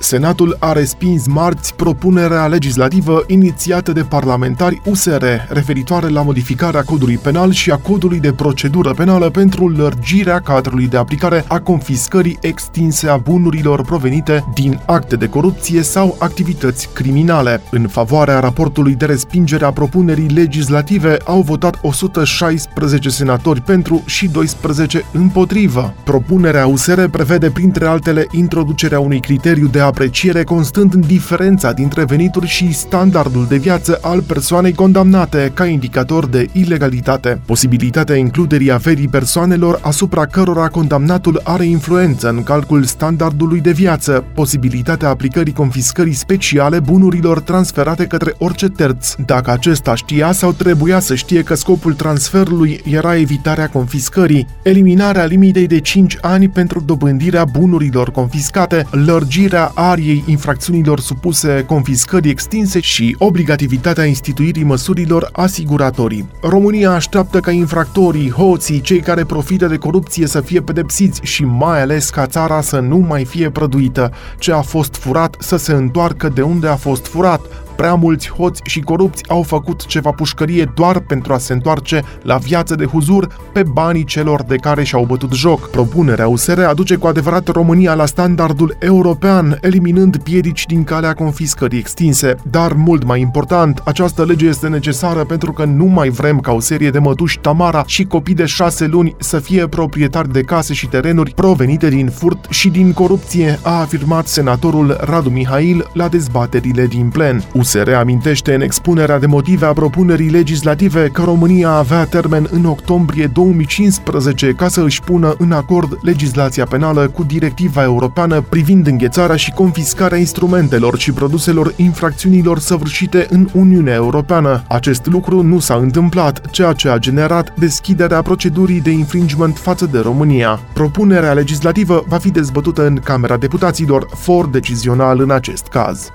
Senatul a respins marți propunerea legislativă inițiată de parlamentari USR referitoare la modificarea codului penal și a codului de procedură penală pentru lărgirea cadrului de aplicare a confiscării extinse a bunurilor provenite din acte de corupție sau activități criminale. În favoarea raportului de respingere a propunerii legislative au votat 116 senatori pentru și 12 împotrivă. Propunerea USR prevede printre altele introducerea unui criteriu de apreciere constând în diferența dintre venituri și standardul de viață al persoanei condamnate ca indicator de ilegalitate, posibilitatea includerii averii persoanelor asupra cărora condamnatul are influență în calcul standardului de viață, posibilitatea aplicării confiscării speciale bunurilor transferate către orice terț, dacă acesta știa sau trebuia să știe că scopul transferului era evitarea confiscării, eliminarea limitei de 5 ani pentru dobândirea bunurilor confiscate, lărgirea ariei infracțiunilor supuse confiscării extinse și obligativitatea instituirii măsurilor asiguratorii. România așteaptă ca infractorii, hoții, cei care profită de corupție să fie pedepsiți și mai ales ca țara să nu mai fie prăduită. Ce a fost furat să se întoarcă de unde a fost furat, Prea mulți hoți și corupți au făcut ceva pușcărie doar pentru a se întoarce la viață de huzur pe banii celor de care și-au bătut joc. Propunerea USR aduce cu adevărat România la standardul european, eliminând piedici din calea confiscării extinse. Dar, mult mai important, această lege este necesară pentru că nu mai vrem ca o serie de mătuși Tamara și copii de șase luni să fie proprietari de case și terenuri provenite din furt și din corupție, a afirmat senatorul Radu Mihail la dezbaterile din plen. Se reamintește în expunerea de motive a propunerii legislative că România avea termen în octombrie 2015 ca să își pună în acord legislația penală cu directiva europeană privind înghețarea și confiscarea instrumentelor și produselor infracțiunilor săvârșite în Uniunea Europeană. Acest lucru nu s-a întâmplat, ceea ce a generat deschiderea procedurii de infringement față de România. Propunerea legislativă va fi dezbătută în Camera Deputaților, for decizional în acest caz.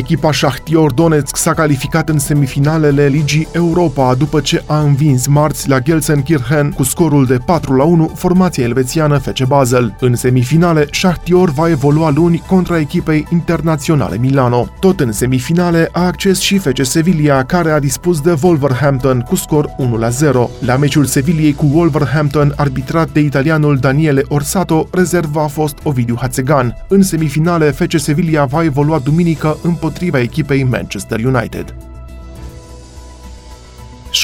Echipa Shahtior Donetsk s-a calificat în semifinalele Ligii Europa după ce a învins marți la Gelsenkirchen cu scorul de 4 la 1 formația elvețiană FC Basel. În semifinale, Shahtior va evolua luni contra echipei internaționale Milano. Tot în semifinale a acces și FC Sevilla, care a dispus de Wolverhampton cu scor 1 la 0. La meciul Sevillei cu Wolverhampton, arbitrat de italianul Daniele Orsato, rezerva a fost Ovidiu Hațegan. În semifinale, FC Sevilla va evolua duminică împotriva împotriva echipei Manchester United.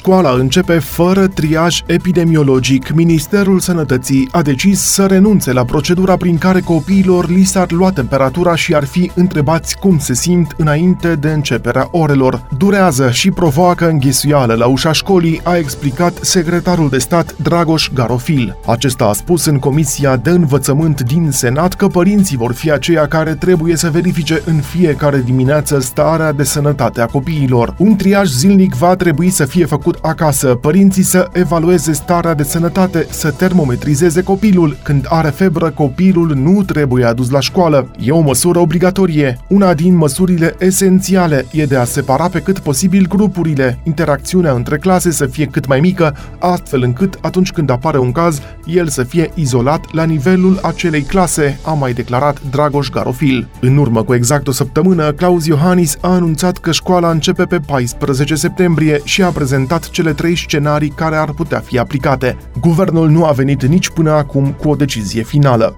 Școala începe fără triaj epidemiologic. Ministerul Sănătății a decis să renunțe la procedura prin care copiilor li s-ar lua temperatura și ar fi întrebați cum se simt înainte de începerea orelor. Durează și provoacă înghesuială la ușa școlii, a explicat secretarul de stat Dragoș Garofil. Acesta a spus în Comisia de Învățământ din Senat că părinții vor fi aceia care trebuie să verifice în fiecare dimineață starea de sănătate a copiilor. Un triaj zilnic va trebui să fie făcut făcut acasă, părinții să evalueze starea de sănătate, să termometrizeze copilul. Când are febră, copilul nu trebuie adus la școală. E o măsură obligatorie. Una din măsurile esențiale e de a separa pe cât posibil grupurile, interacțiunea între clase să fie cât mai mică, astfel încât atunci când apare un caz, el să fie izolat la nivelul acelei clase, a mai declarat Dragoș Garofil. În urmă cu exact o săptămână, Claus Iohannis a anunțat că școala începe pe 14 septembrie și a prezentat prezentat cele trei scenarii care ar putea fi aplicate. Guvernul nu a venit nici până acum cu o decizie finală.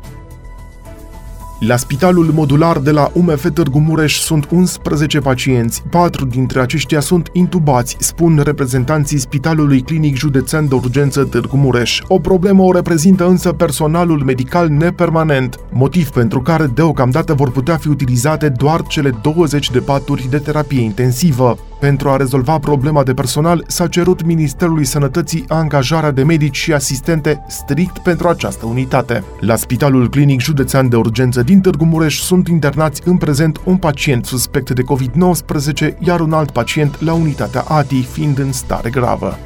La spitalul modular de la UMF Târgu Mureș sunt 11 pacienți. Patru dintre aceștia sunt intubați, spun reprezentanții Spitalului Clinic Județean de Urgență Târgu Mureș. O problemă o reprezintă însă personalul medical nepermanent, motiv pentru care deocamdată vor putea fi utilizate doar cele 20 de paturi de terapie intensivă. Pentru a rezolva problema de personal, s-a cerut Ministerului Sănătății angajarea de medici și asistente strict pentru această unitate. La Spitalul Clinic Județean de Urgență din Târgu Mureș sunt internați în prezent un pacient suspect de COVID-19, iar un alt pacient la unitatea ATI fiind în stare gravă.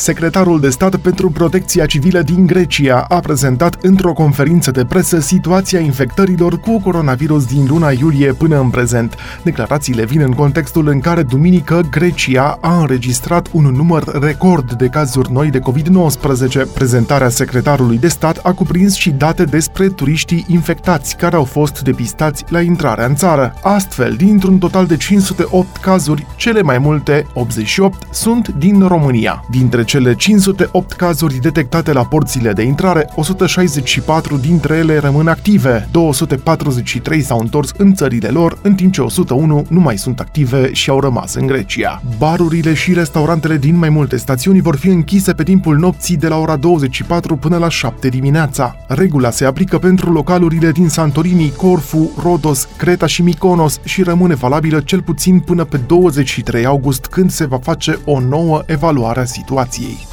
Secretarul de stat pentru protecția civilă din Grecia a prezentat într-o conferință de presă situația infectărilor cu coronavirus din luna iulie până în prezent. Declarațiile vin în contextul în care duminică Grecia a înregistrat un număr record de cazuri noi de COVID-19. Prezentarea secretarului de stat a cuprins și date despre turiștii infectați care au fost depistați la intrarea în țară. Astfel, dintr-un total de 508 cazuri, cele mai multe, 88, sunt din România. Dintre cele 508 cazuri detectate la porțile de intrare, 164 dintre ele rămân active, 243 s-au întors în țările lor, în timp ce 101 nu mai sunt active și au rămas în Grecia. Barurile și restaurantele din mai multe stațiuni vor fi închise pe timpul nopții de la ora 24 până la 7 dimineața. Regula se aplică pentru localurile din Santorini, Corfu, Rodos, Creta și Mykonos și rămâne valabilă cel puțin până pe 23 august, când se va face o nouă evaluare a situației. Ye.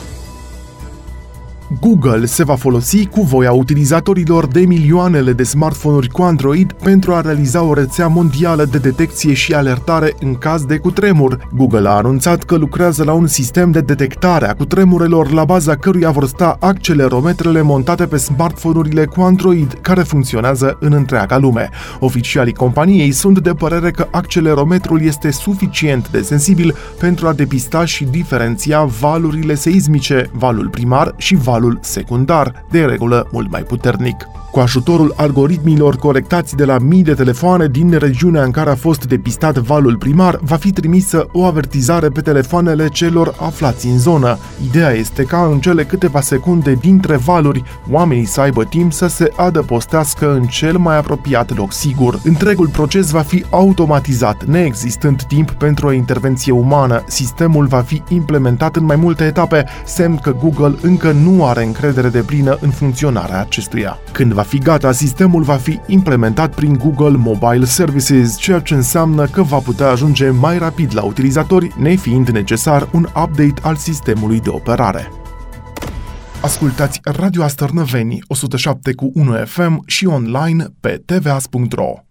Google se va folosi cu voia utilizatorilor de milioanele de smartphone-uri cu Android pentru a realiza o rețea mondială de detecție și alertare în caz de cutremur. Google a anunțat că lucrează la un sistem de detectare a cutremurelor la baza căruia vor sta accelerometrele montate pe smartphone-urile cu Android, care funcționează în întreaga lume. Oficialii companiei sunt de părere că accelerometrul este suficient de sensibil pentru a depista și diferenția valurile seismice, valul primar și valul valul secundar, de regulă mult mai puternic. Cu ajutorul algoritmilor colectați de la mii de telefoane din regiunea în care a fost depistat valul primar, va fi trimisă o avertizare pe telefoanele celor aflați în zonă. Ideea este ca în cele câteva secunde dintre valuri, oamenii să aibă timp să se adăpostească în cel mai apropiat loc sigur. Întregul proces va fi automatizat, neexistând timp pentru o intervenție umană. Sistemul va fi implementat în mai multe etape, semn că Google încă nu are încredere de plină în funcționarea acestuia. Când va fi gata, sistemul va fi implementat prin Google Mobile Services, ceea ce înseamnă că va putea ajunge mai rapid la utilizatori, nefiind necesar un update al sistemului de operare. Ascultați Radio Astărnăveni 107 cu 1 FM și online pe tvas.ro.